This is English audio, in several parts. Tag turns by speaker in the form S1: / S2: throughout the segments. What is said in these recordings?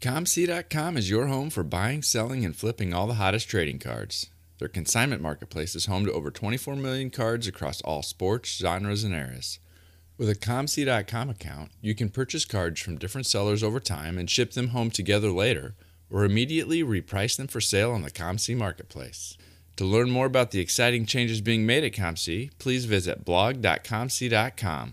S1: ComC.com is your home for buying, selling, and flipping all the hottest trading cards. Their consignment marketplace is home to over 24 million cards across all sports, genres, and eras. With a ComC.com account, you can purchase cards from different sellers over time and ship them home together later, or immediately reprice them for sale on the ComC marketplace. To learn more about the exciting changes being made at ComC, please visit blog.comc.com.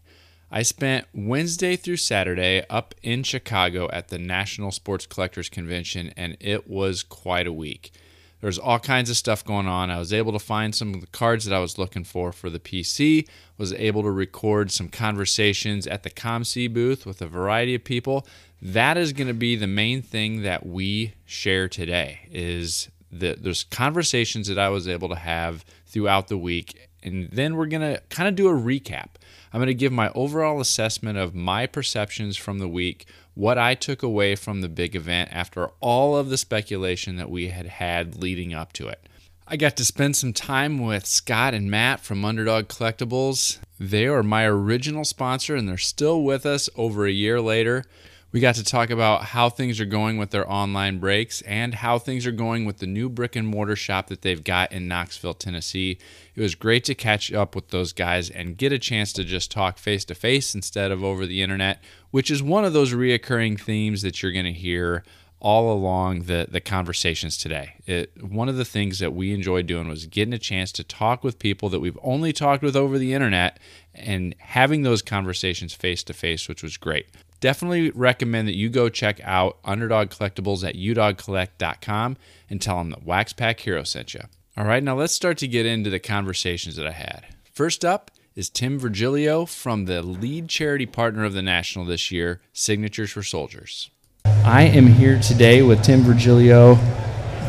S1: I spent Wednesday through Saturday up in Chicago at the National Sports Collectors Convention, and it was quite a week. There's all kinds of stuff going on. I was able to find some of the cards that I was looking for for the PC. Was able to record some conversations at the ComC booth with a variety of people. That is going to be the main thing that we share today. Is that there's conversations that I was able to have throughout the week, and then we're going to kind of do a recap. I'm going to give my overall assessment of my perceptions from the week, what I took away from the big event after all of the speculation that we had had leading up to it. I got to spend some time with Scott and Matt from Underdog Collectibles. They are my original sponsor and they're still with us over a year later. We got to talk about how things are going with their online breaks and how things are going with the new brick and mortar shop that they've got in Knoxville, Tennessee. It was great to catch up with those guys and get a chance to just talk face to face instead of over the internet, which is one of those reoccurring themes that you're going to hear all along the, the conversations today. It, one of the things that we enjoyed doing was getting a chance to talk with people that we've only talked with over the internet and having those conversations face to face, which was great definitely recommend that you go check out Underdog Collectibles at udogcollect.com and tell them that Wax Pack Hero sent you. All right, now let's start to get into the conversations that I had. First up is Tim Virgilio from the lead charity partner of the National this year, Signatures for Soldiers. I am here today with Tim Virgilio,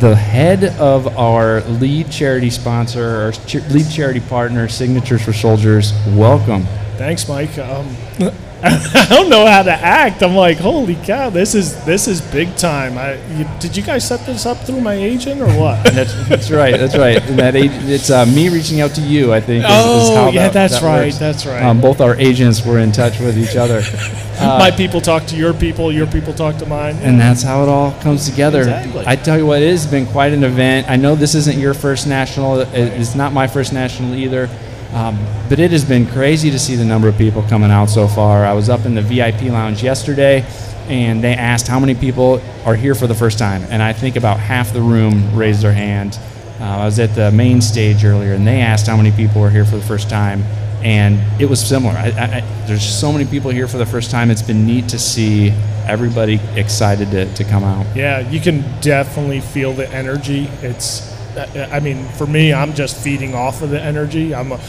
S1: the head of our lead charity sponsor, our lead charity partner, Signatures for Soldiers. Welcome.
S2: Thanks, Mike. Um, I don't know how to act. I'm like, holy cow, this is this is big time. I, you, did you guys set this up through my agent or what?
S1: that's, that's right. That's right. And that it's uh, me reaching out to you. I think.
S2: Is, oh, is yeah, that, that's that right. That's right.
S1: Um, both our agents were in touch with each other.
S2: Uh, my people talk to your people. Your people talk to mine.
S1: And that's how it all comes together.
S2: Exactly.
S1: I tell you what, it has been quite an event. I know this isn't your first national. It's not my first national either. Um, but it has been crazy to see the number of people coming out so far. I was up in the VIP lounge yesterday, and they asked how many people are here for the first time, and I think about half the room raised their hand. Uh, I was at the main stage earlier, and they asked how many people were here for the first time, and it was similar. I, I, there's so many people here for the first time. It's been neat to see everybody excited to, to come out.
S2: Yeah, you can definitely feel the energy. It's I mean, for me, I'm just feeding off of the energy. I'm a,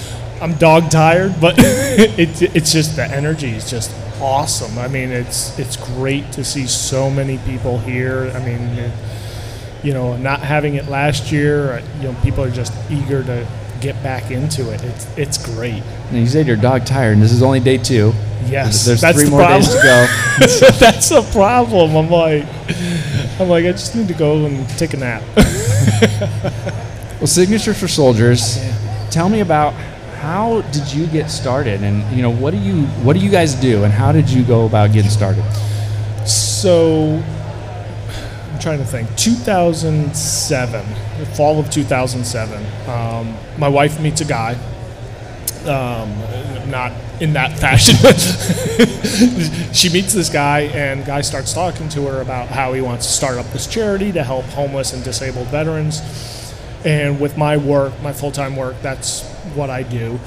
S2: I'm dog tired, but it's it's just the energy is just awesome. I mean, it's it's great to see so many people here. I mean, you know, not having it last year, uh, you know, people are just eager to get back into it. It's it's great.
S1: And you said you're dog tired, and this is only day two.
S2: Yes,
S1: there's three
S2: the
S1: more
S2: problem.
S1: days to go.
S2: that's a problem. I'm like, I'm like, I just need to go and take a nap.
S1: well, Signatures for Soldiers. Tell me about how did you get started, and you know what do you what do you guys do, and how did you go about getting started?
S2: So, I'm trying to think. 2007, the fall of 2007. Um, my wife meets a guy. Um, not in that fashion. she meets this guy, and guy starts talking to her about how he wants to start up this charity to help homeless and disabled veterans. And with my work, my full time work, that's what I do.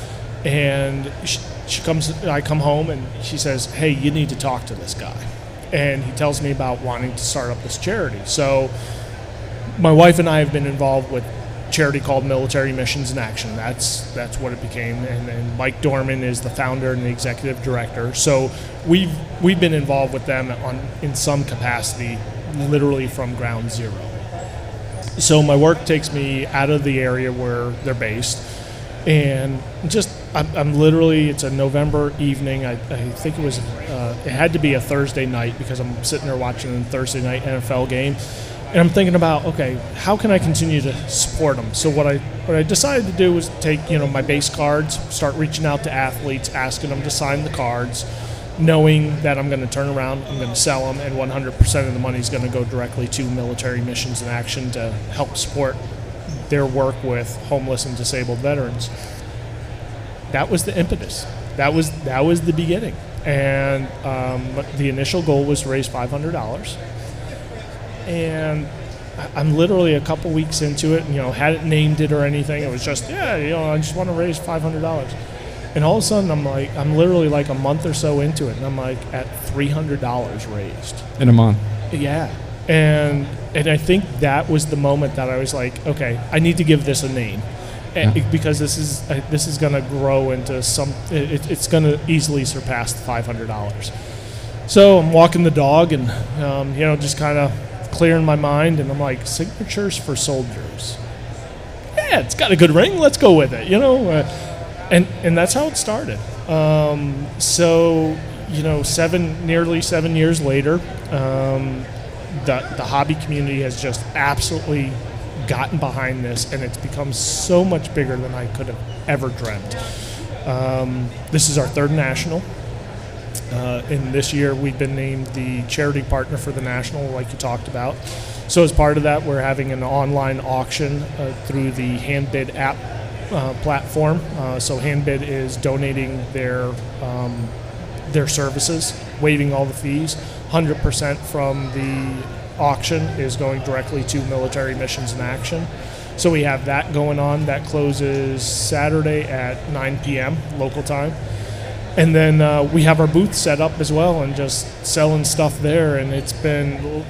S2: And she, she comes, I come home, and she says, "Hey, you need to talk to this guy." And he tells me about wanting to start up this charity. So, my wife and I have been involved with charity called Military Missions in Action. That's that's what it became. And, and Mike Dorman is the founder and the executive director. So we've we've been involved with them on in some capacity, literally from ground zero. So my work takes me out of the area where they're based, and just I'm, I'm literally it's a November evening. I, I think it was uh, it had to be a Thursday night because I'm sitting there watching a Thursday night NFL game and I'm thinking about okay, how can I continue to support them? So what I what I decided to do was take you know my base cards, start reaching out to athletes, asking them to sign the cards, knowing that I'm going to turn around, I'm going to sell them, and 100% of the money is going to go directly to military missions in action to help support their work with homeless and disabled veterans. That was the impetus. That was that was the beginning, and um, the initial goal was to raise $500 and I'm literally a couple weeks into it, and, you know, hadn't named it or anything. It was just, yeah, you know, I just want to raise five hundred dollars. And all of a sudden, I'm like, I'm literally like a month or so into it, and I'm like at three hundred dollars raised
S3: in a month.
S2: Yeah, and and I think that was the moment that I was like, okay, I need to give this a name. Yeah. Because this is uh, this is going to grow into some, it, it's going to easily surpass the five hundred dollars. So I'm walking the dog, and um, you know, just kind of clear in my mind, and I'm like, signatures for soldiers. Yeah, it's got a good ring. Let's go with it. You know, uh, and and that's how it started. Um, so you know, seven nearly seven years later, um, the the hobby community has just absolutely gotten behind this, and it's become so much bigger than I could have ever dreamt. Um, this is our third national. Uh, and this year, we've been named the charity partner for the national, like you talked about. So, as part of that, we're having an online auction uh, through the Handbid app uh, platform. Uh, so, Handbid is donating their um, their services, waiving all the fees. 100% from the auction is going directly to military missions in action. So we have that going on. That closes Saturday at 9 p.m. local time and then uh, we have our booth set up as well and just selling stuff there. And it's been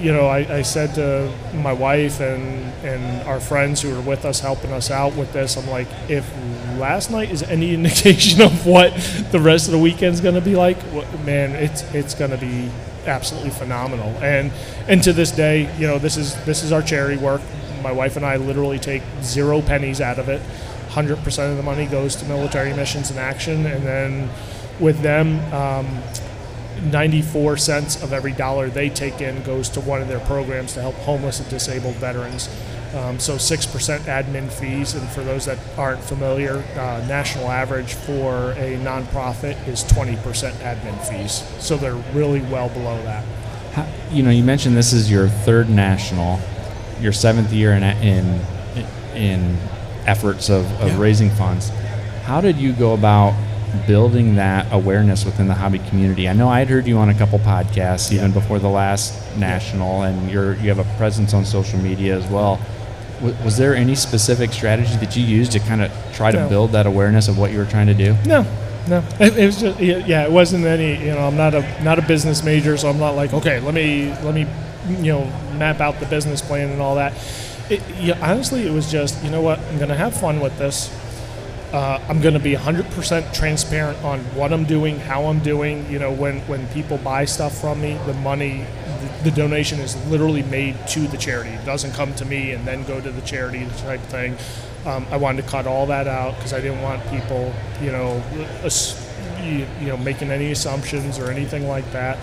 S2: you know I, I, said to my wife and and our friends who are with us helping us out with this i'm like if last night is any indication of what the rest of the weekend's going to be like man it's it's going to be absolutely phenomenal. And and to this day you know this is this is our charity work. My wife and i literally take zero pennies out of it 100% of the money goes to military missions in action, and then with them, um, 94 cents of every dollar they take in goes to one of their programs to help homeless and disabled veterans. Um, so 6% admin fees, and for those that aren't familiar, uh, national average for a nonprofit is 20% admin fees. So they're really well below that.
S3: How, you know, you mentioned this is your third national, your seventh year in in in efforts of, of yeah. raising funds. How did you go about building that awareness within the hobby community? I know I had heard you on a couple podcasts even before the last national, and you're you have a presence on social media as well. W- was there any specific strategy that you used to kind of try no. to build that awareness of what you were trying to do?
S2: No, no. It, it, was just yeah. It wasn't any. You know, I'm not a not a business major, so I'm not like okay. Let me let me you know map out the business plan and all that it, yeah, honestly, it was just, you know what, I'm going to have fun with this. Uh, I'm going to be 100% transparent on what I'm doing, how I'm doing. You know, when, when people buy stuff from me, the money, the, the donation is literally made to the charity. It doesn't come to me and then go to the charity type thing. Um, I wanted to cut all that out because I didn't want people, you know, you, you know, making any assumptions or anything like that.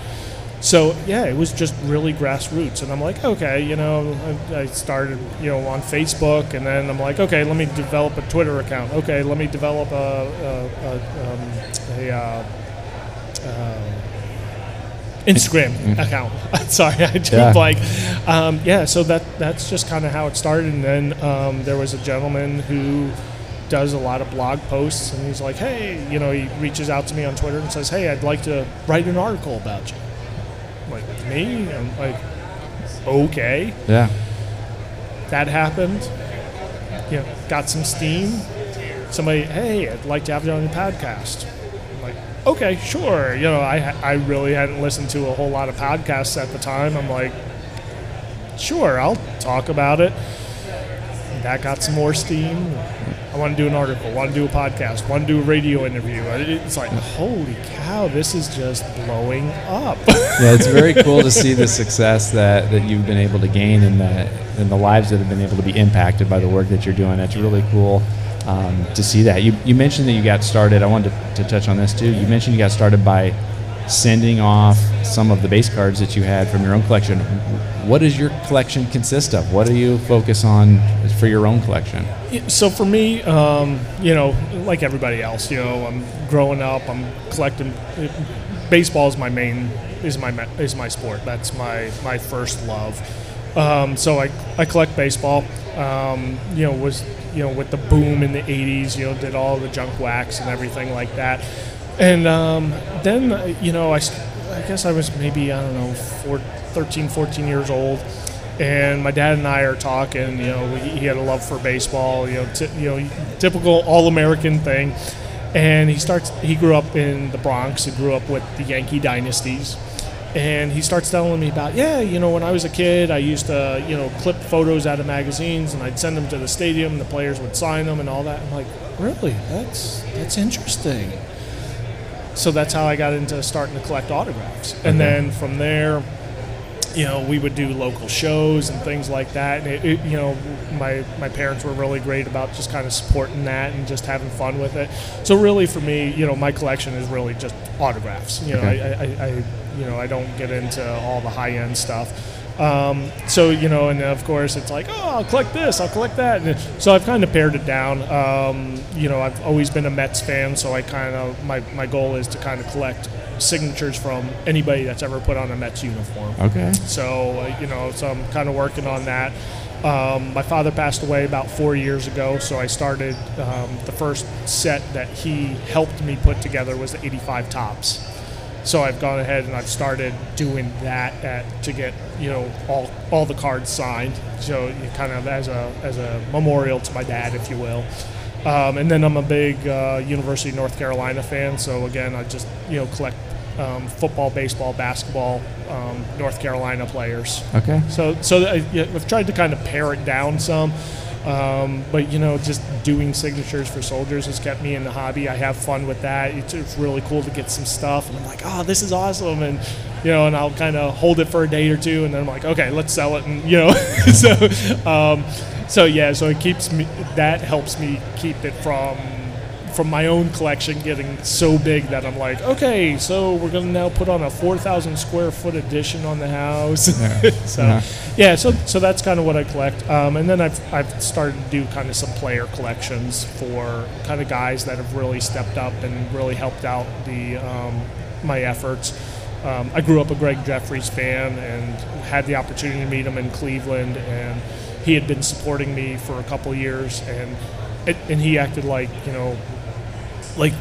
S2: So yeah, it was just really grassroots, and I'm like, okay, you know, I, started, you know, on Facebook, and then I'm like, okay, let me develop a Twitter account. Okay, let me develop a a, a, um, a uh, uh, Instagram mm-hmm. account. Sorry, I drew yeah. like, um, yeah. So that that's just kind of how it started, and then um, there was a gentleman who does a lot of blog posts, and he's like, hey, you know, he reaches out to me on Twitter and says, hey, I'd like to write an article about you like me? I'm like, okay.
S3: Yeah.
S2: That happened. You know, got some steam. Somebody, hey, I'd like to have you on your podcast. I'm like, okay, sure. You know, I I really hadn't listened to a whole lot of podcasts at the time. I'm like, sure, I'll talk about it. that got some more steam. I want to do an article, want to do a podcast, want to do a radio interview. It's like, holy cow, this is just blowing up.
S1: yeah, it's very cool to see the success that, that you've been able to gain and the, and the lives that have been able to be impacted by the work that you're doing. That's really cool um, to see that. You, you mentioned that you got started. I wanted to, to touch on this too. You mentioned you got started by sending off some of the base cards that you had from your own collection. What does your collection consist of? What do you focus on for your own collection?
S2: So for me, um, you know, like everybody else, you know, I'm growing up. I'm collecting. Baseball is my main is my is my sport. That's my my first love. Um, so I I collect baseball. Um, you know, was you know with the boom in the '80s. You know, did all the junk wax and everything like that. And um, then, you know, I, I guess I was maybe, I don't know, four, 13, 14 years old. And my dad and I are talking, you know, he, he had a love for baseball, you know, t- you know, typical all American thing. And he starts, he grew up in the Bronx, he grew up with the Yankee dynasties. And he starts telling me about, yeah, you know, when I was a kid, I used to, you know, clip photos out of magazines and I'd send them to the stadium, and the players would sign them and all that. I'm like, really? That's, that's interesting so that's how I got into starting to collect autographs. And then from there, you know, we would do local shows and things like that. And it, it, you know, my my parents were really great about just kind of supporting that and just having fun with it. So really, for me, you know, my collection is really just autographs. You know, okay. I, I, I, you know, I don't get into all the high end stuff. Um, so you know, and of course it's like, oh, I'll collect this, I'll collect that. And so I've kind of pared it down. Um, you know, I've always been a Mets fan, so I kind of my my goal is to kind of collect signatures from anybody that's ever put on a Mets uniform.
S1: Okay.
S2: So uh, you know, so I'm kind of working on that. Um, my father passed away about four years ago, so I started um, the first set that he helped me put together was the 85 Topps. So I've gone ahead and I've started doing that at, to get you know all all the cards signed. So kind of as a as a memorial to my dad, if you will. Um, and then I'm a big uh, University of North Carolina fan. So again, I just you know collect um, football, baseball, basketball, um, North Carolina players.
S1: Okay.
S2: So so I, have tried to kind of pare it down some. Um, but you know, just doing signatures for soldiers has kept me in the hobby. I have fun with that. It's, it's really cool to get some stuff, and I'm like, oh, this is awesome, and you know, and I'll kind of hold it for a day or two, and then I'm like, okay, let's sell it, and you know, so um, so yeah, so it keeps me. That helps me keep it from from my own collection getting so big that I'm like, okay, so we're gonna now put on a 4,000 square foot addition on the house. Yeah. so yeah. yeah. so so that's kind of what I collect. Um, and then I've I've started to do kind of some player collections for kind of guys that have really stepped up and really helped out the um, my efforts. Um, I grew up a Gregg Jefferies fan and had the opportunity to meet him in Cleveland, and he had been supporting me for a couple years, and it, and he acted like you know like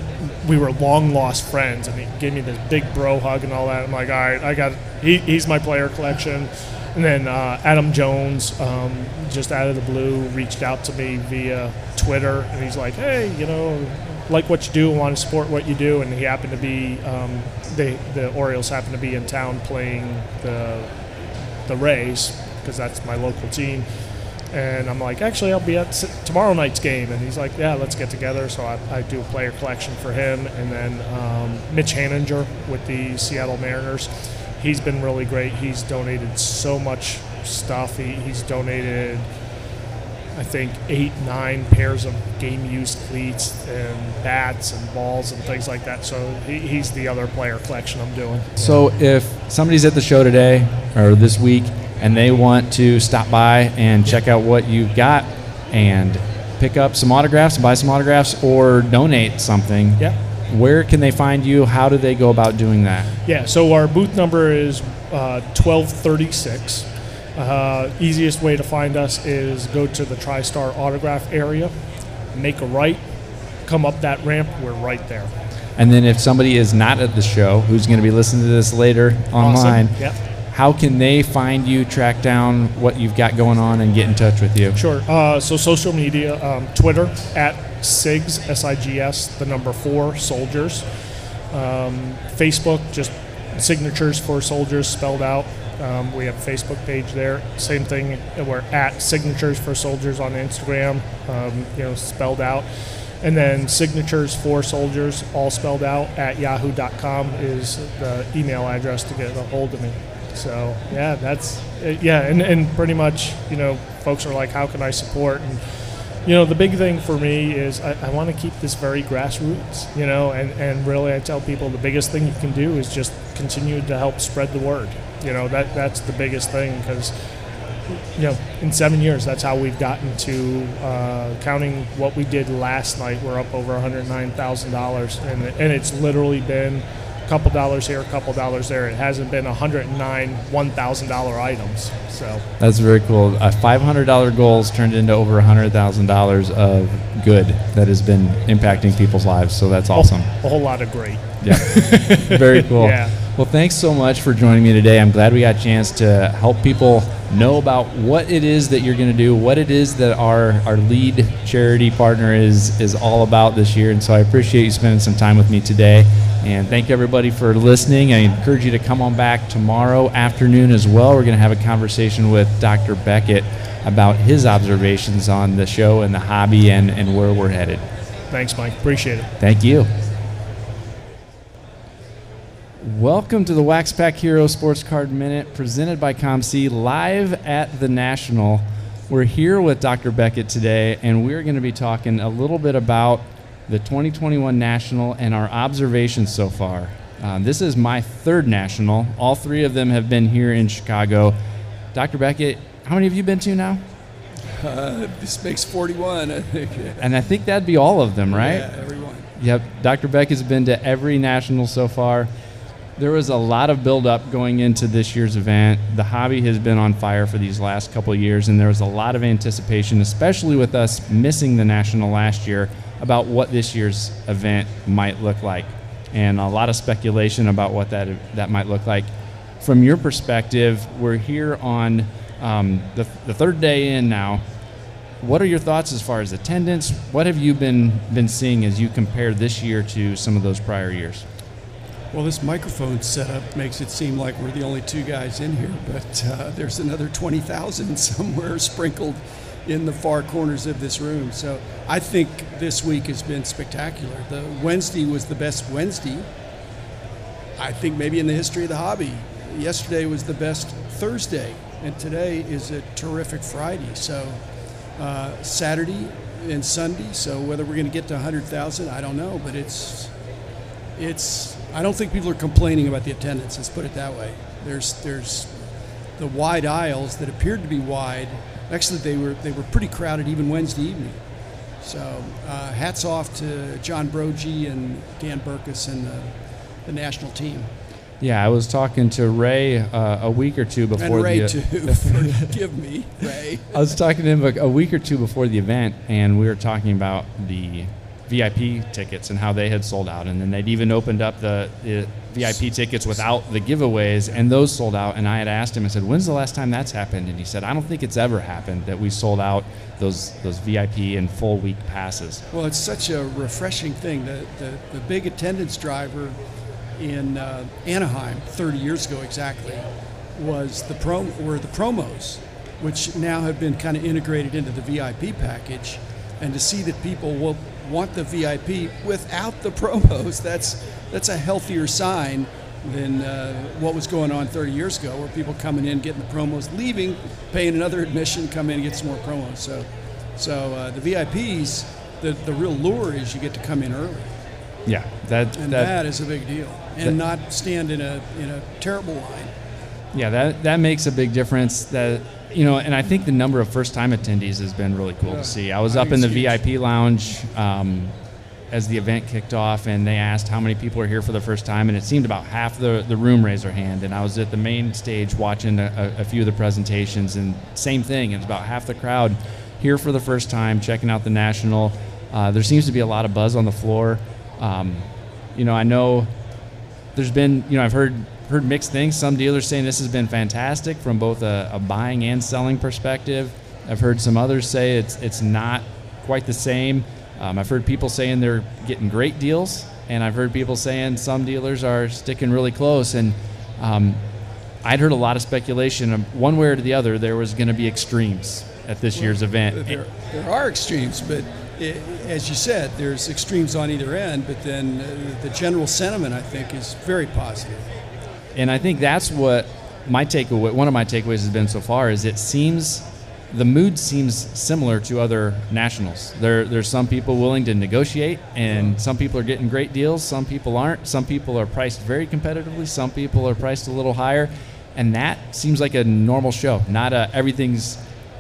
S2: we were long lost friends, and he gave me this big bro hug and all that. I'm like, all right, I got he, he's my player collection. And then uh, Adam Jones, um, just out of the blue, reached out to me via Twitter, and he's like, hey, you know, like what you do, want to support what you do, and he happened to be um, they, the Orioles happened to be in town playing the the Rays because that's my local team and I'm like, actually, I'll be at tomorrow night's game. And he's like, yeah, let's get together. So I, I do a player collection for him. And then um, Mitch Haniger with the Seattle Mariners. He's been really great. He's donated so much stuff. He, he's donated, I think, eight, nine pairs of game used cleats and bats and balls and things like that. So he, he's the other player collection I'm doing.
S1: So if somebody's at the show today or this week, and they want to stop by and check out what you've got and pick up some autographs, buy some autographs, or donate something,
S2: yeah.
S1: where can they find you? How do they go about doing that?
S2: Yeah, so our booth number is uh, 1236. Uh, easiest way to find us is go to the TriStar autograph area, make a right, come up that ramp, we're right there.
S1: And then if somebody is not at the show, who's going to be listening to this later online,
S2: awesome. yep
S1: how can they find you, track down what you've got going on, and get in touch with you?
S2: Sure. Uh, so social media, um, Twitter at SIGS, S-I-G-S, the number four, soldiers. Um, Facebook, just signatures for soldiers spelled out. Um, we have a Facebook page there. Same thing. We're at Signatures for Soldiers on Instagram. Um, you know, spelled out. And then signatures for soldiers, all spelled out, at yahoo.com is the email address to get a hold of me. So yeah, that's yeah, and, and pretty much you know, folks are like, how can I support? And you know, the big thing for me is I, I want to keep this very grassroots. You know, and and really, I tell people the biggest thing you can do is just continue to help spread the word. You know, that that's the biggest thing because you know, in seven years, that's how we've gotten to uh, counting what we did last night. We're up over $109,000, and and it's literally been a couple dollars here, a couple dollars there. It hasn't been 109 $1,000 items. So
S1: That's very cool. A $500 goals turned into over $100,000 of good that has been impacting people's lives. So that's oh, awesome.
S2: a whole lot of great.
S1: Yeah. Very cool.
S2: Yeah.
S1: Well, thanks so much for joining me today. I'm glad we got a chance to help people know about what it is that you're going to do, what it is that our, our lead charity partner is is all about this year. And so I appreciate you spending some time with me today. And thank everybody for listening. I encourage you to come on back tomorrow afternoon as well. We're going to have a conversation with Dr. Beckett about his observations on the show and the hobby and, and where we're headed.
S2: Thanks, Mike. Appreciate it.
S1: Thank you. Welcome to the Wax Pack Hero Sports Card Minute presented by ComC live at the National. We're here with Dr. Beckett today, and we're going to be talking a little bit about the 2021 National and our observations so far. Uh, this is my third National. All three of them have been here in Chicago. Dr. Beckett, how many have you been to now?
S4: Uh, this makes 41, I think.
S1: And I think that'd be all of them, right?
S4: Yeah, everyone.
S1: Yep, Dr. Beck has been to every national so far. There was a lot of buildup going into this year's event. The hobby has been on fire for these last couple years, and there was a lot of anticipation, especially with us missing the national last year, about what this year's event might look like, and a lot of speculation about what that that might look like. From your perspective, we're here on um, the, the third day in now. What are your thoughts as far as attendance? What have you been been seeing as you compare this year to some of those prior years?
S4: Well, this microphone setup makes it seem like we're the only two guys in here, but uh, there's another 20,000 somewhere sprinkled in the far corners of this room. So I think this week has been spectacular. The Wednesday was the best Wednesday, I think, maybe in the history of the hobby. Yesterday was the best Thursday, and today is a terrific Friday. So uh, Saturday and Sunday. So whether we're going to get to 100,000, I don't know, but it's it's I don't think people are complaining about the attendance. Let's put it that way. There's there's the wide aisles that appeared to be wide. Actually, they were they were pretty crowded even Wednesday evening. So uh, hats off to John Broggi and Dan Berkus and the, the national team.
S1: Yeah, I was talking to Ray uh, a week or two before
S4: And Ray
S1: the
S4: too. Forgive me, Ray.
S1: I was talking to him a, a week or two before the event, and we were talking about the VIP tickets and how they had sold out, and then they'd even opened up the, the VIP tickets without the giveaways, and those sold out. And I had asked him, I said, "When's the last time that's happened?" And he said, "I don't think it's ever happened that we sold out those those VIP and full week passes."
S4: Well, it's such a refreshing thing. The, the, the big attendance driver in uh, Anaheim 30 years ago exactly was the pro were the promos, which now have been kind of integrated into the VIP package. And to see that people will want the VIP without the promos, that's that's a healthier sign than uh, what was going on 30 years ago, where people coming in, getting the promos, leaving, paying another admission, come in and get some more promos. So, so uh, the VIPs, the the real lure is you get to come in early,
S1: Yeah, that
S4: and
S1: that,
S4: that is a big deal, and not stand in a in a terrible line.
S1: yeah that that makes a big difference. That you know, and I think the number of first time attendees has been really cool
S4: Yeah,
S1: to see. I was
S4: I
S1: up in the
S4: it's
S1: VIP lounge. Um, as the event kicked off, and they asked how many people are here for the first time, and it seemed about half the, the room raised their hand. And I was at the main stage watching a, a few of the presentations, and same thing. It's about half the crowd here for the first time, checking out the national. Uh, there seems to be a lot of buzz on the floor. Um, you know, I know there's been, you know, I've heard heard mixed things. Some dealers saying this has been fantastic from both a, a buying and selling perspective. I've heard some others say it's it's not quite the same. Um, I've heard people saying they're getting great deals, and I've heard people saying some dealers are sticking really close. And um, I'd heard a lot of speculation one way or the other there was going to be extremes at this year's event.
S4: There, there are extremes, but it, as you said, there's extremes on either end. But then uh, the general sentiment, I think, is very positive.
S1: And I think that's what my takeaway, one of my takeaways has been so far, is it seems the mood seems similar to other nationals. There, there's some people willing to negotiate, and some people are getting great deals. Some people aren't. Some people are priced very competitively. Some people are priced a little higher, and that seems like a normal show. Not a, everything's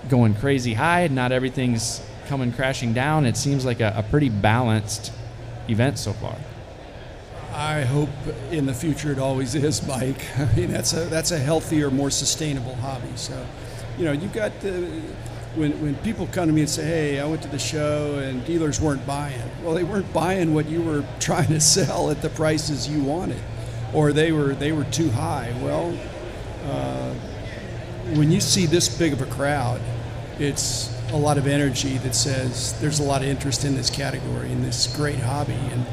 S1: going crazy high. Not everything's coming crashing down. It seems like a, a pretty balanced event so far.
S4: I hope in the future it always is, Mike. I mean, that's a that's a healthier, more sustainable hobby. So, you know, you've got the, when when people come to me and say, "Hey, I went to the show and dealers weren't buying." Well, they weren't buying what you were trying to sell at the prices you wanted, or they were they were too high. Well, uh, when you see this big of a crowd, it's a lot of energy that says there's a lot of interest in this category in this great hobby and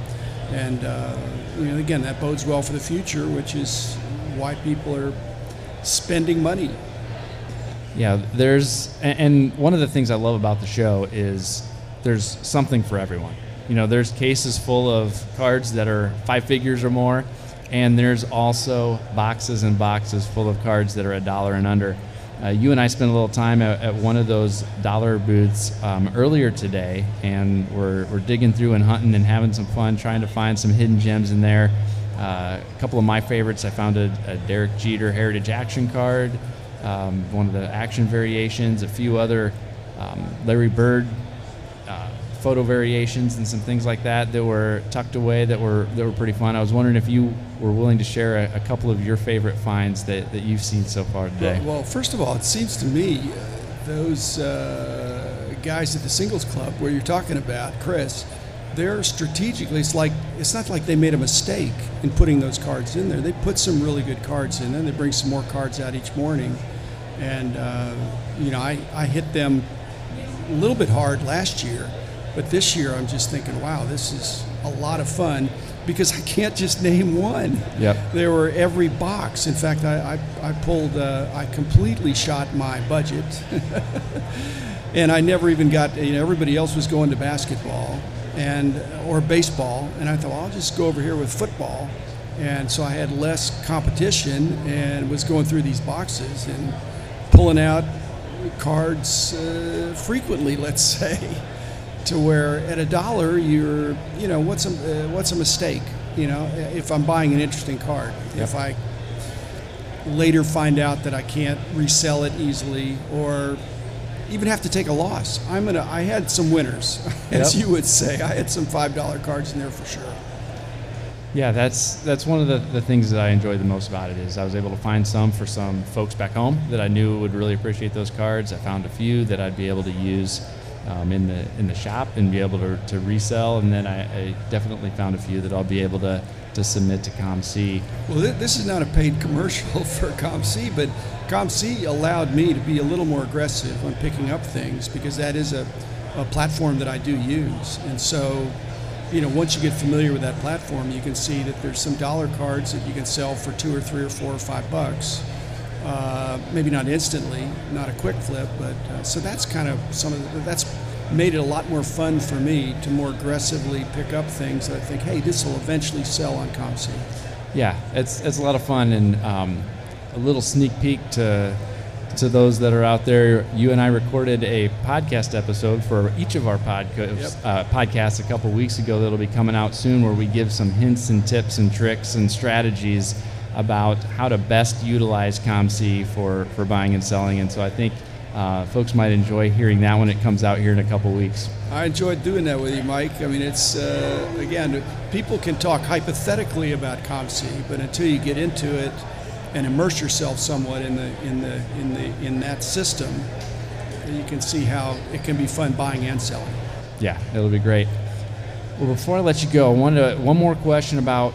S4: and uh, you know again that bodes well for the future which is why people are spending money.
S1: Yeah there's and one of the things i love about the show is there's something for everyone. You know there's cases full of cards that are five figures or more and there's also boxes and boxes full of cards that are a dollar and under uh, you and I spent a little time at, at one of those dollar booths um, earlier today, and we're, we're digging through and hunting and having some fun, trying to find some hidden gems in there. Uh, a couple of my favorites, I found a, a Derek Jeter Heritage Action card, um, one of the action variations, a few other um, Larry Bird photo variations and some things like that that were tucked away that were that were pretty fun. I was wondering if you were willing to share a, a couple of your favorite finds that, that you've seen so far today.
S4: Well, well first of all, it seems to me uh, those uh, guys at the singles club where you're talking about, Chris, they're strategically. It's like it's not like they made a mistake in putting those cards in there. They put some really good cards in, and they bring some more cards out each morning. And uh, you know, I, I hit them a little bit hard last year but this year, I'm just thinking, wow, this is a lot of fun because I can't just name one.
S1: Yep.
S4: There were every box. In fact, I, I, I pulled, uh, I completely shot my budget. and I never even got, you know, everybody else was going to basketball and or baseball. And I thought, well, I'll just go over here with football. And so I had less competition and was going through these boxes and pulling out cards uh, frequently, let's say to where at a dollar you're you know what's a uh, what's a mistake you know if I'm buying an interesting card yep. if I later find out that I can't resell it easily or even have to take a loss I'm gonna I had some winners as yep. you would say I had some five dollar cards in there for sure
S1: yeah, that's that's one of the, the things that I enjoy the most about it is I was able to find some for some folks back home that I knew would really appreciate those cards. I found a few that I'd be able to use um, in the in the shop and be able to, to resell. And then I, I, definitely found a few that I'll be able to, to submit to COMC.
S4: Well, this is not a paid commercial for COMC, but COMC allowed me to be a little more aggressive on picking up things because that is a, a platform that I do use. And so, you know, once you get familiar with that platform, you can see that there's some dollar cards that you can sell for two or three or four or five bucks uh, maybe not instantly, not a quick flip, but uh, so that's kind of some of the, that's made it a lot more fun for me to more aggressively pick up things that I think, hey, this will eventually sell on COMC.
S1: Yeah, it's it's a lot of fun and um, a little sneak peek to to those that are out there. You and I recorded a podcast episode for each of our podcasts yep. uh, podcasts a couple weeks ago that'll be coming out soon, where we give some hints and tips and tricks and strategies about how to best utilize COMC for, for buying and selling. And so I think uh, folks might enjoy hearing that when it comes out here in a couple weeks.
S4: I enjoyed doing that with you, Mike. I mean, it's, uh, again, people can talk hypothetically about COMC, but until you get into it and immerse yourself somewhat in, the, in, the, in, the, in that system, you can see how it can be fun buying and selling.
S1: Yeah, it'll be great. Well, before I let you go, I wanted to, one more question about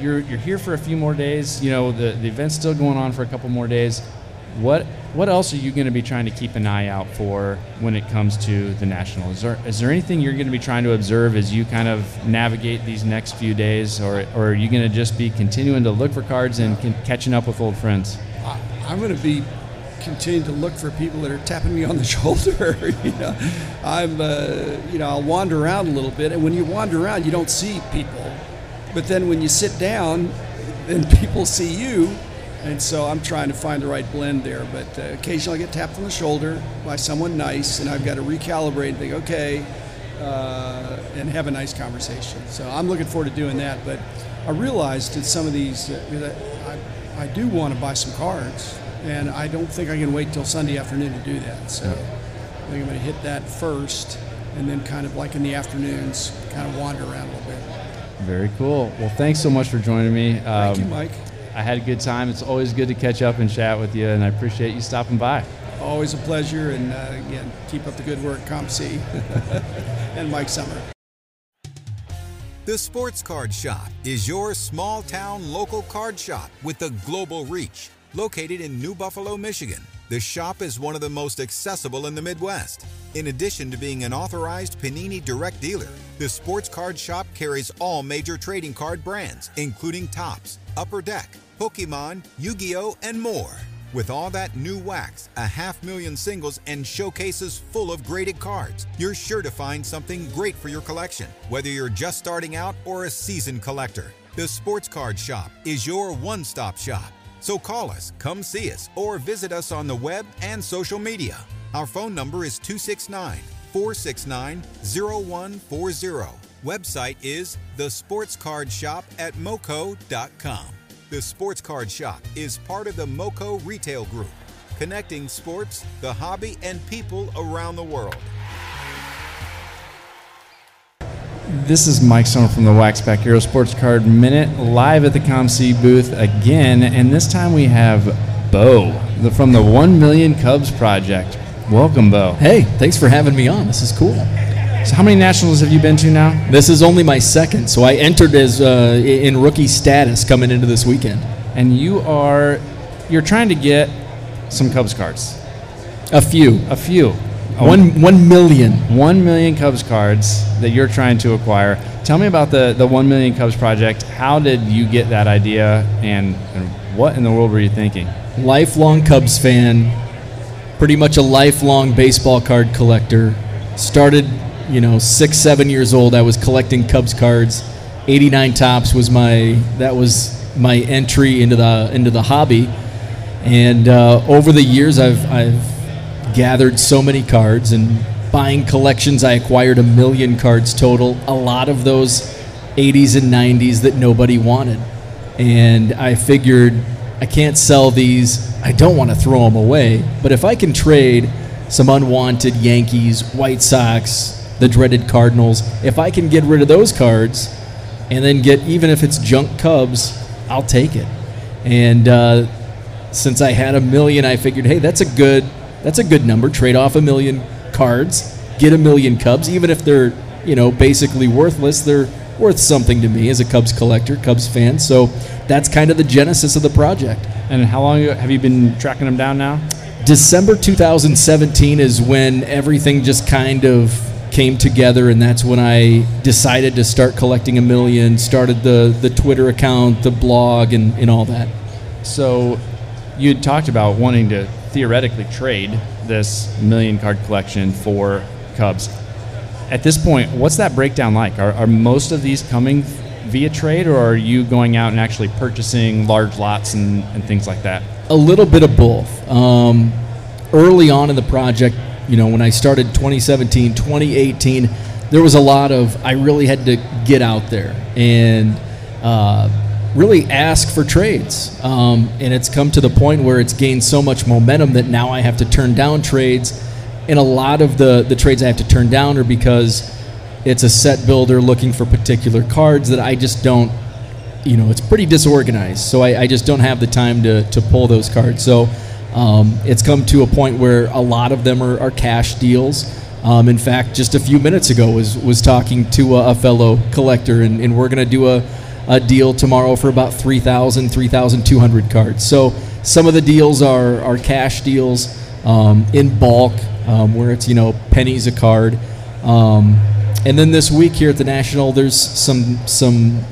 S1: you're you're here for a few more days. You know, the the event's still going on for a couple more days. What what else are you going to be trying to keep an eye out for when it comes to the national? Is there is there anything you're going to be trying to observe as you kind of navigate these next few days, or or are you going to just be continuing to look for cards and catching up with old friends?
S4: I'm going to be continue to look for people that are tapping me on the shoulder. you know, I'm, uh, you know, I'll wander around a little bit, and when you wander around, you don't see people. But then when you sit down, then people see you, and so I'm trying to find the right blend there. But uh, occasionally I get tapped on the shoulder by someone nice, and I've got to recalibrate and think, okay, uh, and have a nice conversation. So I'm looking forward to doing that. But I realized that some of these, uh, I, I do want to buy some cards and I don't think I can wait till Sunday afternoon to do that. So I think I'm going to hit that first, and then kind of like in the afternoons, kind of wander around a little bit.
S1: Very cool. Well, thanks so much for joining me.
S4: Um, Thank you, Mike.
S1: I had a good time. It's always good to catch up and chat with you, and I appreciate you stopping by.
S4: Always a pleasure, and uh, again, keep up the good work, COMC, and Mike Summer.
S5: The Sports Card Shop is your small town local card shop with a global reach. Located in New Buffalo, Michigan, the shop is one of the most accessible in the Midwest. In addition to being an authorized Panini direct dealer, the Sports Card Shop carries all major trading card brands, including Topps, Upper Deck, Pokemon, Yu Gi Oh!, and more. With all that new wax, a half million singles, and showcases full of graded cards, you're sure to find something great for your collection, whether you're just starting out or a seasoned collector. The Sports Card Shop is your one stop shop. So call us, come see us, or visit us on the web and social media. Our phone number is 269 469 0140. Website is Shop at moco.com. The Sports Card Shop is part of the Moco Retail Group, connecting sports, the hobby, and people around the world.
S1: This is Mike Summer from the Wax Pack Hero Sports Card Minute, live at the COMC booth again, and this time we have Bo from the One Million Cubs Project. Welcome, Bo.
S6: Hey, thanks for having me on. This is cool.
S1: So, how many nationals have you been to now?
S6: This is only my second. So, I entered as uh, in rookie status coming into this weekend.
S1: And you are, you're trying to get some Cubs cards.
S6: A few.
S1: A few.
S6: One one million.
S1: One million Cubs cards that you're trying to acquire. Tell me about the the one million Cubs project. How did you get that idea, and, and what in the world were you thinking?
S6: Lifelong Cubs fan, pretty much a lifelong baseball card collector. Started, you know, six seven years old. I was collecting Cubs cards. 89 Topps was my that was my entry into the into the hobby, and uh, over the years I've I've gathered so many cards and buying collections. I acquired a million cards total, a lot of those 80s and 90s that nobody wanted. And I figured I can't sell these. I don't want to throw them away. But if I can trade some unwanted Yankees, White Sox, the dreaded Cardinals, if I can get rid of those cards and then get, even if it's junk Cubs, I'll take it. And uh, since I had a million, I figured, hey, that's a good that's a good number. Trade off a million cards, get a million Cubs, even if they're you know basically worthless. They're worth something to me as a Cubs collector, Cubs fan. So that's kind of the genesis of the project.
S1: And how long have you been tracking them down now?
S6: December 2017 is when everything just kind of came together, and that's when I decided to start collecting a million. Started the the Twitter account, the blog, and, and all that.
S1: So you had talked about wanting to theoretically trade this million card collection for Cubs. At this point, what's that breakdown like? Are, are most of these coming via trade, or are you going out and actually purchasing large lots and, and things like that?
S6: A little bit of both. Um, early on in the project, you know, when I started 2017, 2018, there was a lot of, I really had to get out there and, uh, really ask for trades. Um, and it's come to the point where it's gained so much momentum that now I have to turn down trades. And a lot of the, the trades I have to turn down are because it's a set builder looking for particular cards that I just don't, you know, it's pretty disorganized. So I, I just don't have the time to, to pull those cards. So um, it's come to a point where a lot of them are, are cash deals. Um, in fact, just a few minutes ago was was talking to a, a fellow collector, and, and we're going to do a a deal tomorrow for about 3,000, 3,200 cards. So some of the deals are, are cash deals um, in bulk, um, where it's, you know, pennies a card. Um, and then this week here at the National, there's some, some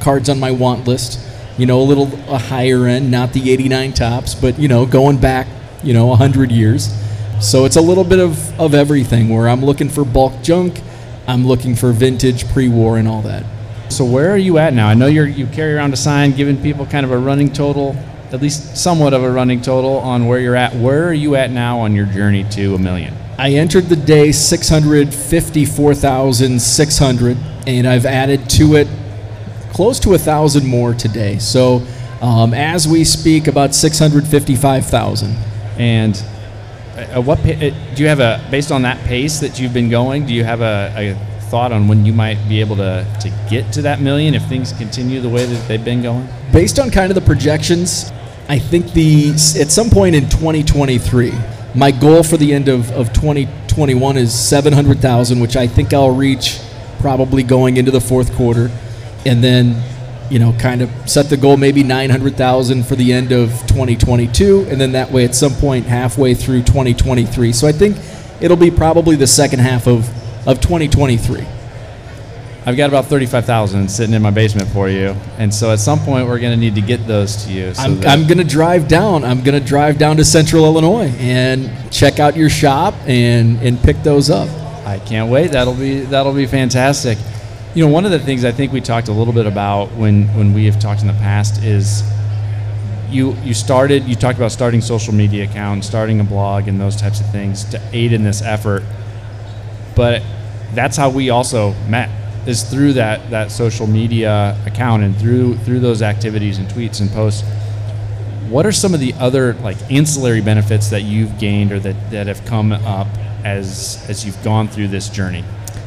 S6: cards on my want list. you know, a little a higher end, not the 89 Topps, but you know, going back, you know, 100 years. So it's a little bit of, of everything where I'm looking for bulk junk, I'm looking for vintage pre-war and all that.
S1: So where are you at now? I know you're you carry around a sign giving people kind of a running total, at least somewhat of a running total on where you're at. Where are you at now on your journey to a million?
S6: I entered the day 654,600, and I've added to it close to a thousand more today. So, um, as we speak, about 655,000.
S1: And uh, what uh, do you have a based on that pace that you've been going? Do you have a, a thought on when you might be able to to get to that million if things continue the way that they've been going?
S6: Based on kind of the projections, I think the at some point in 2023, my goal for the end of, of 2021 is 700,000, which I think I'll reach probably going into the fourth quarter, and then you know kind of set the goal maybe 900,000 for the end of 2022, and then that way at some point halfway through 2023. So I think it'll be probably the second half of of 2023.
S1: I've got about thirty-five thousand sitting in my basement for you, and so at some point we're going to need to get those to you. So
S6: I'm,
S1: that-
S6: I'm going to drive down. I'm going to drive down to Central Illinois and check out your shop and and pick those up.
S1: I can't wait. That'll be that'll be fantastic. You know, one of the things I think we talked a little bit about when when we have talked in the past is you you started you talked about starting social media accounts, starting a blog, and those types of things to aid in this effort. But that's how we also met is through that that social media account and through through those activities and tweets and posts. What are some of the other like ancillary benefits that you've gained or that, that have come up as as you've gone through this journey?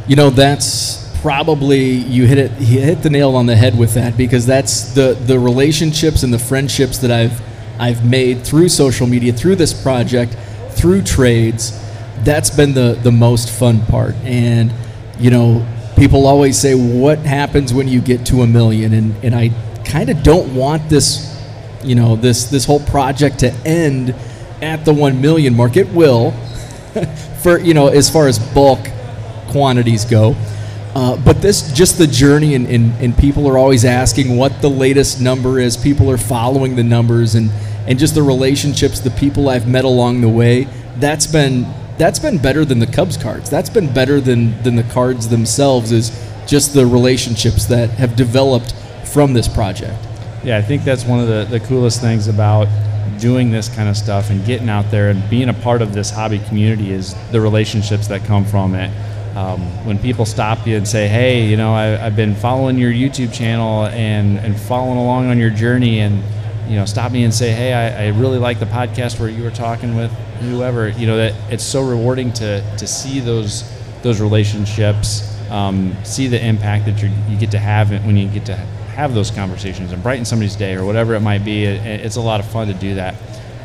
S6: You know, that's probably you hit it. You hit the nail on the head with that because that's the the relationships and the friendships that I've I've made through social media, through this project, through trades. That's been the the most fun part. And you know, people always say, "What happens when you get to a million? And and I kind of don't want this you know this this whole project to end at the 1 million mark. It will for you know as far as bulk quantities go. Uh, but this just the journey and, and, and people are always asking what the latest number is. People are following the numbers and and just the relationships the people i've met along the way. That's been that's been better than the cubs cards that's been better than than the cards themselves is just the relationships that have developed from this project
S1: Yeah, I think that's one of the, the coolest things about doing this kind of stuff and getting out there and being a part of this hobby community is the relationships that come from it. Um, when people stop you and say, hey, you know, I, I've been following your YouTube channel and, and following along on your journey and, you know, stop me and say, hey, I, I really like the podcast where you were talking with whoever, you know, that it's so rewarding to, to see those, those relationships, um, see the impact that you you get to have when you get to have those conversations and brighten somebody's day or whatever it might be. It, it's a lot of fun to do that.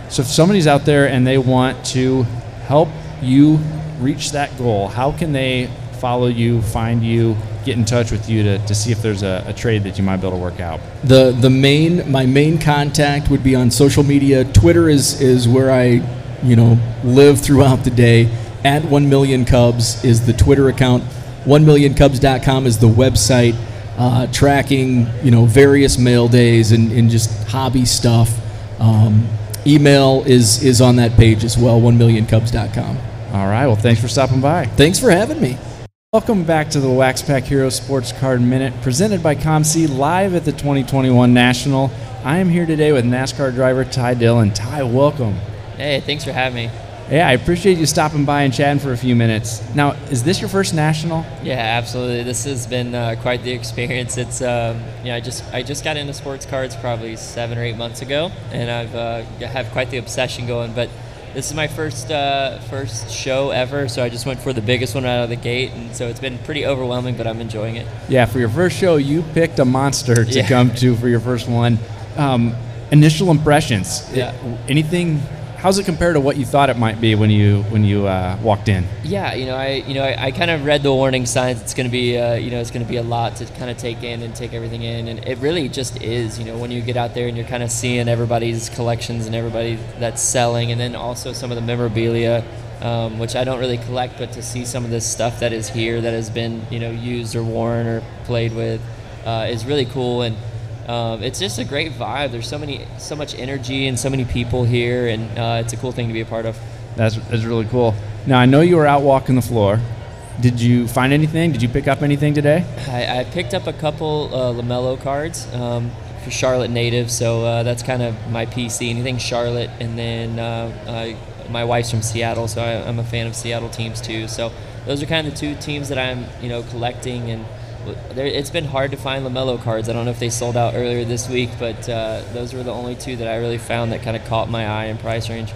S1: So if somebody's out there and they want to help you reach that goal, how can they follow you, find you, get in touch with you to, to see if there's a, a trade that you might be able to work out?
S6: the the main my main contact would be on social media. Twitter is is where I you know live throughout the day. At one million Cubs is the Twitter account. One millioncubs.com is the website uh, tracking you know various mail days and, and just hobby stuff. Um, email is is on that page as well. One millioncubs.com.
S1: All right. Well, thanks for stopping by.
S6: Thanks for having me.
S1: Welcome back to the Wax Pack Hero Sports Card Minute, presented by COMC live at the 2021 National. I am here today with NASCAR driver Ty Dillon. Ty, welcome.
S7: Hey, thanks for having me.
S1: Yeah, I appreciate you stopping by and chatting for a few minutes. Now, is this your first national?
S7: Yeah, absolutely. This has been uh, quite the experience. It's um, yeah, I just I just got into sports cards probably seven or eight months ago, and I've uh, have quite the obsession going. But this is my first uh, first show ever, so I just went for the biggest one out of the gate, and so it's been pretty overwhelming, but I'm enjoying it.
S1: Yeah, for your first show, you picked a monster to
S7: Yeah.
S1: come to for your first one. Um, initial impressions.
S7: Yeah.
S1: Anything? How's it compare to what you thought it might be when you when you uh, walked in?
S7: Yeah, you know, I you know I, I kind of read the warning signs. It's going to be uh, you know it's going to be a lot to kind of take in and take everything in, and it really just is. You know, when you get out there and you're kind of seeing everybody's collections and everybody that's selling, and then also some of the memorabilia, um, which I don't really collect, but to see some of this stuff that is here that has been you know used or worn or played with uh, is really cool and. Um, it's just a great vibe. There's so many, so much energy and so many people here, and uh, it's a cool thing to be a part of.
S1: That's, that's really cool. Now, I know you were out walking the floor. Did you find anything? Did you pick up anything today?
S7: I, I picked up a couple uh, LaMelo cards um, for Charlotte native, so uh, that's kind of my PC. Anything Charlotte, and then uh, my wife's from Seattle, so I, am a fan of Seattle teams too. So those are kind of the two teams that I'm, you know, collecting and it's been hard to find LaMelo cards. I don't know if they sold out earlier this week, but uh, those were the only two that I really found that kind of caught my eye in price range.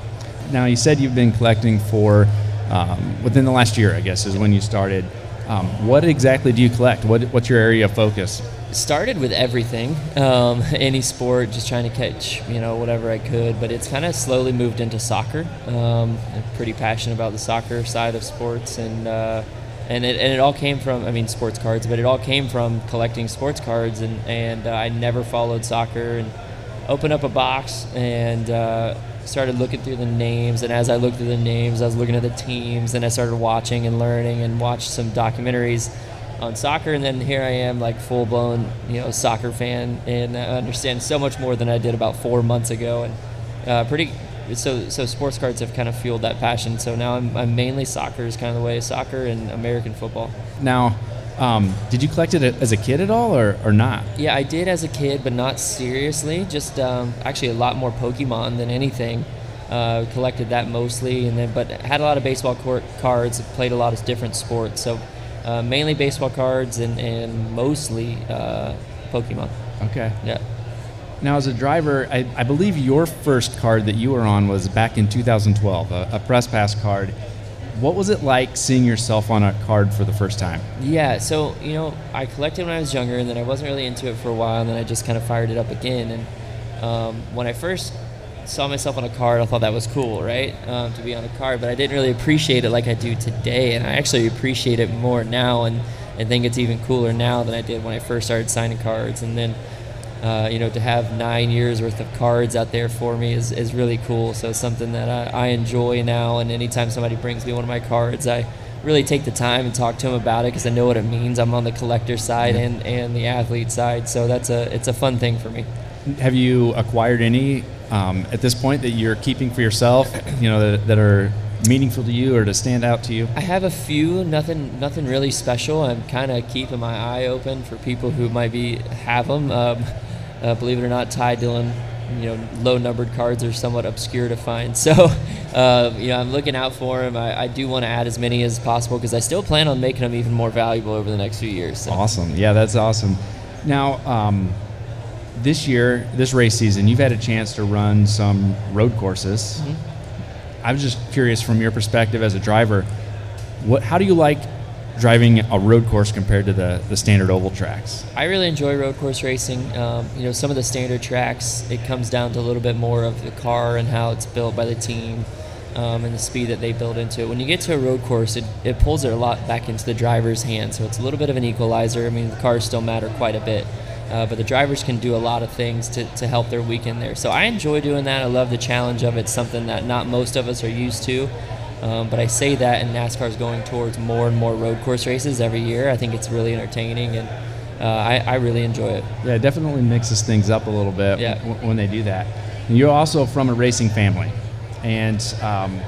S1: Now, you said you've been collecting for um, within the last year, I guess, is when you started. Um, what exactly do you collect? What, what's your area of focus?
S7: Started with everything, um, any sport, just trying to catch you know whatever I could. But it's kind of slowly moved into soccer. Um, I'm pretty passionate about the soccer side of sports, and uh, and it, and it all came from I mean sports cards, but it all came from collecting sports cards, and and uh, I never followed soccer, and opened up a box and uh, started looking through the names, and as I looked through the names, I was looking at the teams, and I started watching and learning, and watched some documentaries on soccer, and then here I am, like full blown you know soccer fan, and I understand so much more than I did about four months ago, and uh, pretty so so sports cards have kind of fueled that passion. So now I'm, I'm mainly soccer is kind of the way soccer and American football.
S1: Now, um, did you collect it as a kid at all, or, or not?
S7: Yeah, I did as a kid, but not seriously. Just um, actually a lot more Pokemon than anything. Uh, collected that mostly, and then but had a lot of baseball court cards. Played a lot of different sports, so uh, mainly baseball cards and and mostly uh, Pokemon.
S1: Okay.
S7: Yeah.
S1: Now, as a driver, I, I, believe your first card that you were on was back in 2012, a, a, press pass card. What was it like seeing yourself on a card for the first time?
S7: Yeah, so you know, I collected when I was younger, and then I wasn't really into it for a while, and then I just kind of fired it up again. And um, when I first saw myself on a card, I thought that was cool, right, um, to be on a card. But I didn't really appreciate it like I do today, and I actually appreciate it more now, and and think it's even cooler now than I did when I first started signing cards. And then uh, you know, to have nine years worth of cards out there for me is, is really cool. So something that I, I enjoy now. And anytime somebody brings me one of my cards, I really take the time and talk to them about it because I know what it means. I'm on the collector side and, and the athlete side, so that's a it's a fun thing for me.
S1: Have you acquired any um, at this point that you're keeping for yourself? You know that, that are meaningful to you or to stand out to you?
S7: I have a few, nothing, nothing really special. I'm kind of keeping my eye open for people who might be have them. Um, uh, believe it or not, Ty Dillon, you know, low numbered cards are somewhat obscure to find. So, uh, you know, I'm looking out for him. I, I do want to add as many as possible because I still plan on making them even more valuable over the next few years. So.
S1: Awesome. Yeah, that's awesome. Now, um, this year, this race season, you've had a chance to run some road courses. Mm-hmm. I was just curious from your perspective as a driver, what, how do you like driving a road course compared to the, the standard oval tracks?
S7: I really enjoy road course racing. Um, you know, some of the standard tracks, it comes down to a little bit more of the car and how it's built by the team um, and the speed that they build into it. When you get to a road course, it, it pulls it a lot back into the driver's hands. So it's a little bit of an equalizer. I mean, the cars still matter quite a bit. Uh, but the drivers can do a lot of things to, to help their weekend there. So I enjoy doing that. I love the challenge of it, something that not most of us are used to. Um, but I say that, and NASCAR is going towards more and more road course races every year. I think it's really entertaining, and uh, I, I, really enjoy it.
S1: Yeah, it definitely mixes things up a little bit yeah. w- when they do that. And you're also from a racing family, and um,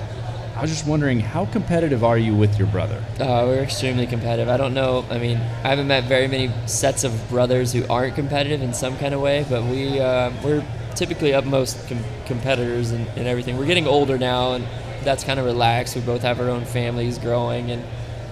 S1: I was just wondering, how competitive are you with your brother?
S7: Uh, we're extremely competitive. I don't know. I mean, I haven't met very many sets of brothers who aren't competitive in some kind of way, but we uh, we're typically upmost com- competitors and, everything. We're getting older now, and that's kind of relaxed. We both have our own families growing, and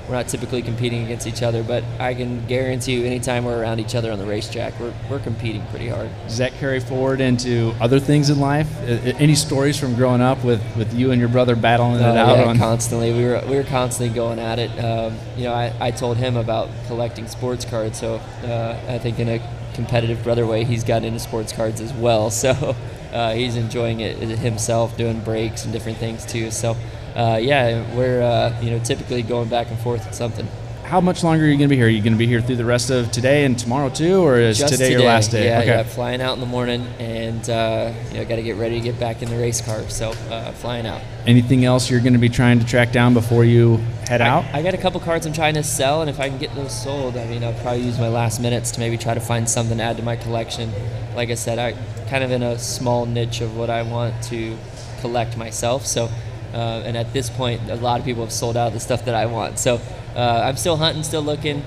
S7: we're not typically competing against each other. But I can guarantee you, anytime we're around each other on the racetrack, we're, we're competing pretty hard.
S1: Does that carry forward into other things in life? Any stories from growing up with, with you and your brother battling
S7: it
S1: uh, out?
S7: Yeah,
S1: on?
S7: constantly. We were we were constantly going at it. Um, you know, I, I told him about collecting sports cards, so uh, I think in a competitive brother way, he's got into sports cards as well. So uh, he's enjoying it himself, doing breaks and different things too. So, uh, yeah, we're uh, you know typically going back and forth with something.
S8: How much longer are you going to be here? Are you going to be here through the rest of today and tomorrow too, or is today,
S7: today.
S8: your last day?
S7: Yeah,
S8: okay.
S7: yeah. Flying out in the morning, and uh, you know, got to get ready to get back in the race car. So uh, flying out.
S8: Anything else you're going to be trying to track down before you head out?
S7: I, I got a couple cards I'm trying to sell, and if I can get those sold, I mean, I'll probably use my last minutes to maybe try to find something to add to my collection. Like I said, I kind of in a small niche of what I want to collect myself. So, uh, and at this point, a lot of people have sold out the stuff that I want. So, uh, I'm still hunting, still looking.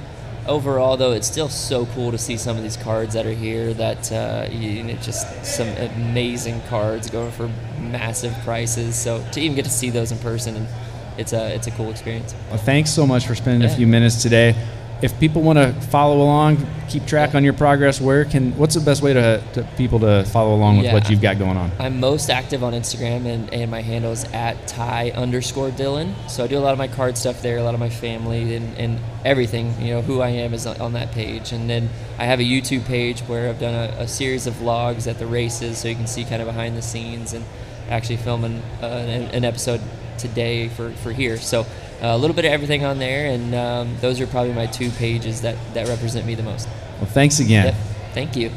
S7: Overall, though, it's still so cool to see some of these cards that are here. That uh, you know, just some amazing cards going for massive prices. So to even get to see those in person, and it's a it's a cool experience.
S8: Well, thanks so much for spending a few minutes today. If people want to follow along, keep track on your progress, where can? What's the best way to, to people to follow along with
S7: Yeah.
S8: what you've got going on?
S7: I'm most active on Instagram, and, and my handle is at Ty underscore Dillon. So I do a lot of my card stuff there, a lot of my family, and, and everything. You know, who I am is on, that page. And then I have a YouTube page where I've done a, a series of vlogs at the races, so you can see kind of behind the scenes, and actually filming uh, an, an episode today for, for here. So a little bit of everything on there, and um, those are probably my two pages that, that represent me the most.
S8: Well, thanks again.
S7: Yep. Thank you.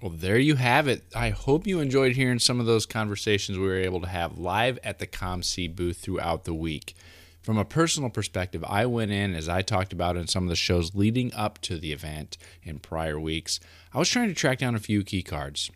S1: Well, there you have it. I hope you enjoyed hearing some of those conversations we were able to have live at the COMC booth throughout the week. From a personal perspective, I went in, as I talked about in some of the shows leading up to the event in prior weeks, I was trying to track down a few key cards.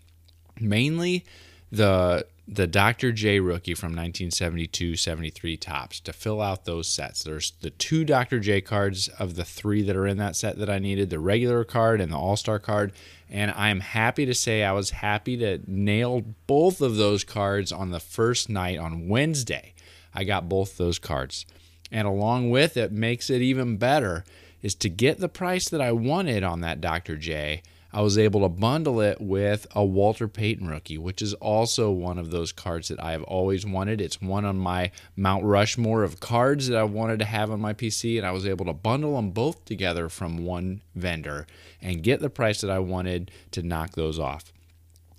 S1: Mainly the the Dr. J rookie from 1972-73 Topps to fill out those sets. There's the two Dr. J cards of the three that are in that set that I needed, the regular card and the All-Star card, and I am happy to say I was happy to nail both of those cards on the first night on Wednesday. I got both those cards. And along with it makes it even better is to get the price that I wanted on that Dr. J. I was able to bundle it with a Walter Payton rookie, which is also one of those cards that I have always wanted. It's one on my Mount Rushmore of cards that I wanted to have on my PC, and I was able to bundle them both together from one vendor and get the price that I wanted to knock those off.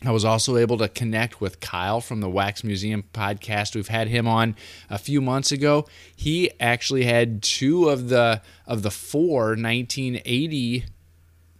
S1: I was also able to connect with Kyle from the Wax Museum podcast. We've had him on a few months ago. He actually had two of the of the four 1980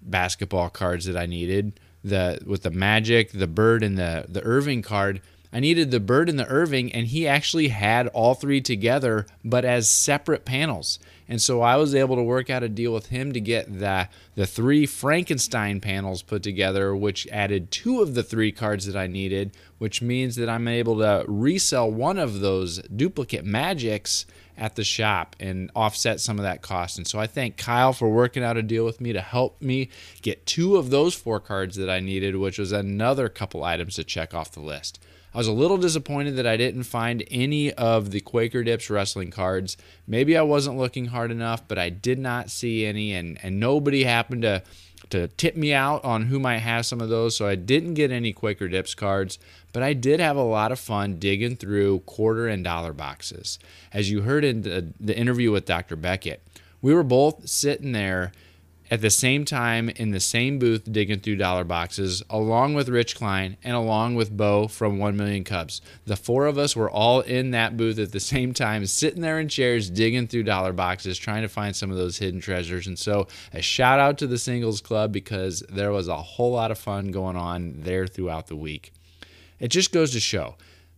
S1: basketball cards that I needed. The with the Magic, the Bird, and the the Erving card. I needed the Bird and the Erving, and he actually had all three together, but as separate panels. And so I was able to work out a deal with him to get the the three Frankenstein panels put together, which added two of the three cards that I needed, which means that I'm able to resell one of those duplicate magics at the shop and offset some of that cost. And so I thank Kyle for working out a deal with me to help me get two of those four cards that I needed, which was another couple items to check off the list. I was a little disappointed that I didn't find any of the Quaker Dips wrestling cards. Maybe I wasn't looking hard enough, but I did not see any, and, and nobody happened to to tip me out on who might have some of those. So I didn't get any Quaker Dips cards, but I did have a lot of fun digging through quarter and dollar boxes. As you heard in the, the interview with Dr. Beckett, we were both sitting there at the same time in the same booth digging through dollar boxes, along with Rich Klein and along with Bo from 1 Million Cubs. The four of us were all in that booth at the same time, sitting there in chairs, digging through dollar boxes, trying to find some of those hidden treasures. And so, a shout out to the Singles Club because there was a whole lot of fun going on there throughout the week. It just goes to show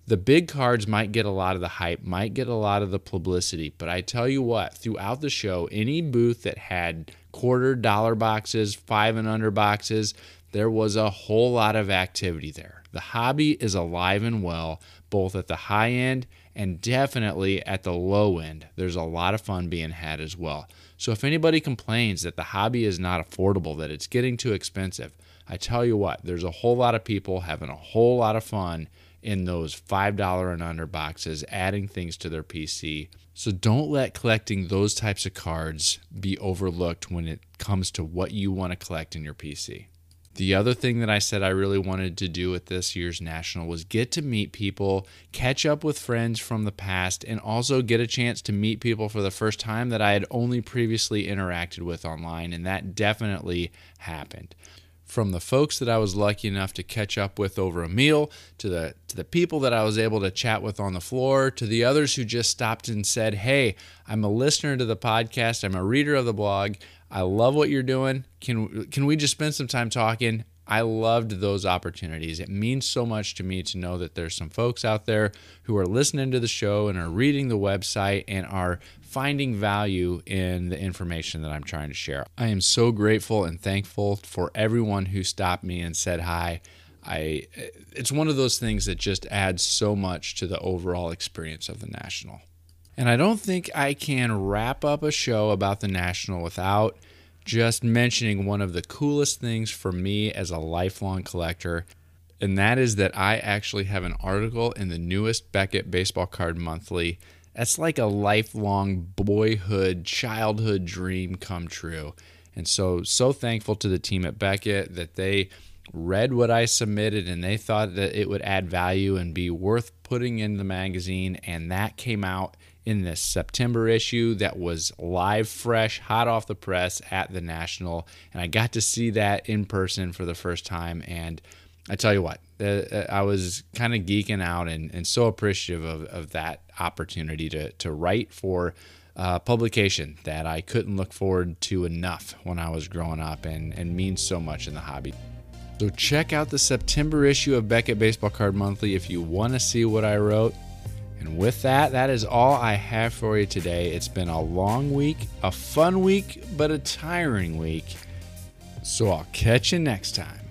S1: the big cards might get a lot of the hype, might get a lot of the publicity, but I tell you what, throughout the show, any booth that had quarter dollar boxes, five and under boxes, there was a whole lot of activity there. The hobby is alive and well, both at the high end and definitely at the low end. There's a lot of fun being had as well. So if anybody complains that the hobby is not affordable, that it's getting too expensive, I tell you what, there's a whole lot of people having a whole lot of fun in those $5 and under boxes, adding things to their PC. So don't let collecting those types of cards be overlooked when it comes to what you want to collect in your PC. The other thing that I said I really wanted to do at this year's National was get to meet people, catch up with friends from the past, and also get a chance to meet people for the first time that I had only previously interacted with online, and that definitely happened. From the folks that I was lucky enough to catch up with over a meal, to the to the people that I was able to chat with on the floor, to the others who just stopped and said, "Hey, I'm a listener to the podcast. I'm a reader of the blog. I love what you're doing. Can can we just spend some time talking?" I loved those opportunities. It means so much to me to know that there's some folks out there who are listening to the show and are reading the website and are finding value in the information that I'm trying to share. I am so grateful and thankful for everyone who stopped me and said hi. I it's one of those things that just adds so much to the overall experience of the national. And I don't think I can wrap up a show about the national without just mentioning one of the coolest things for me as a lifelong collector, and that is that I actually have an article in the newest Beckett Baseball Card Monthly. That's like a lifelong boyhood, childhood dream come true. And so, so thankful to the team at Beckett that they read what I submitted and they thought that it would add value and be worth putting in the magazine. And that came out in this September issue that was live, fresh, hot off the press at the National. And I got to see that in person for the first time. And I tell you what, uh, I was kind of geeking out and, and so appreciative of, of that opportunity to, to write for a publication that I couldn't look forward to enough when I was growing up and, and means so much in the hobby. So check out the September issue of Beckett Baseball Card Monthly if you want to see what I wrote. And with that, that is all I have for you today. It's been a long week, a fun week, but a tiring week. So I'll catch you next time.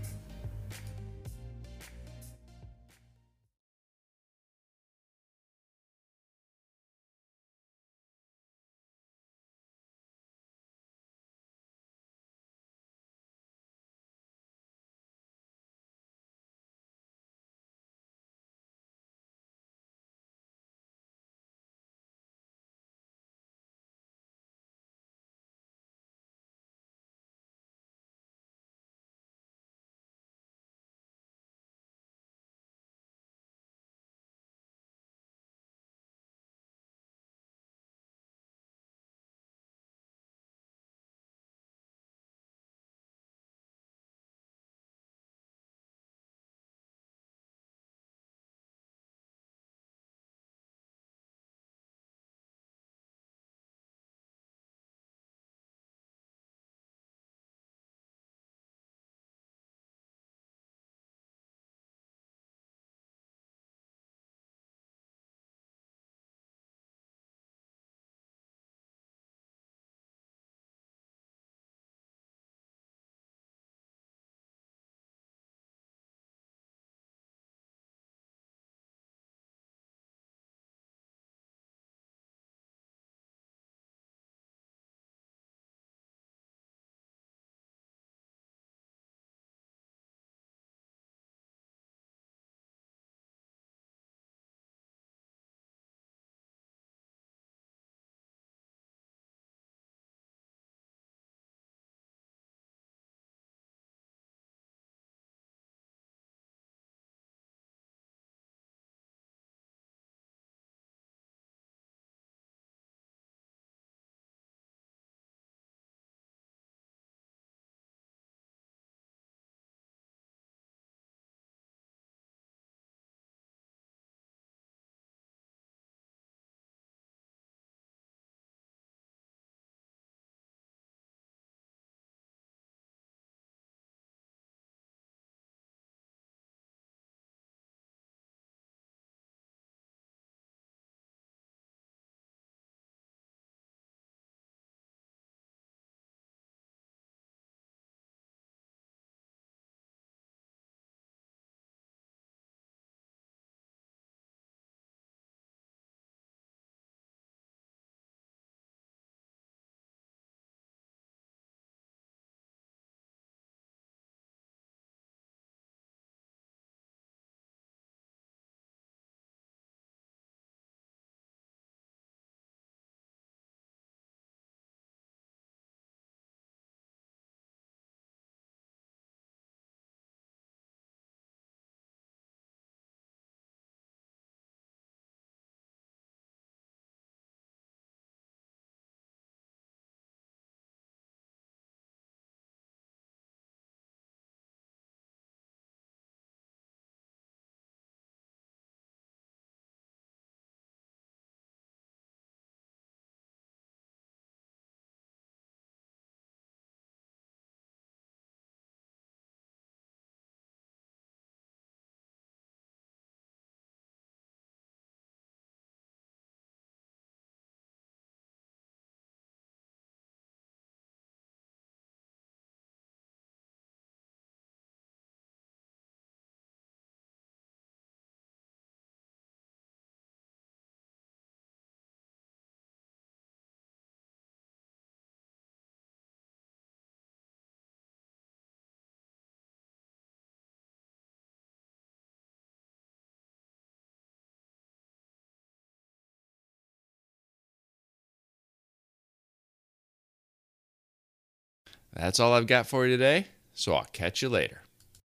S1: That's all I've got for you today, so I'll catch you later.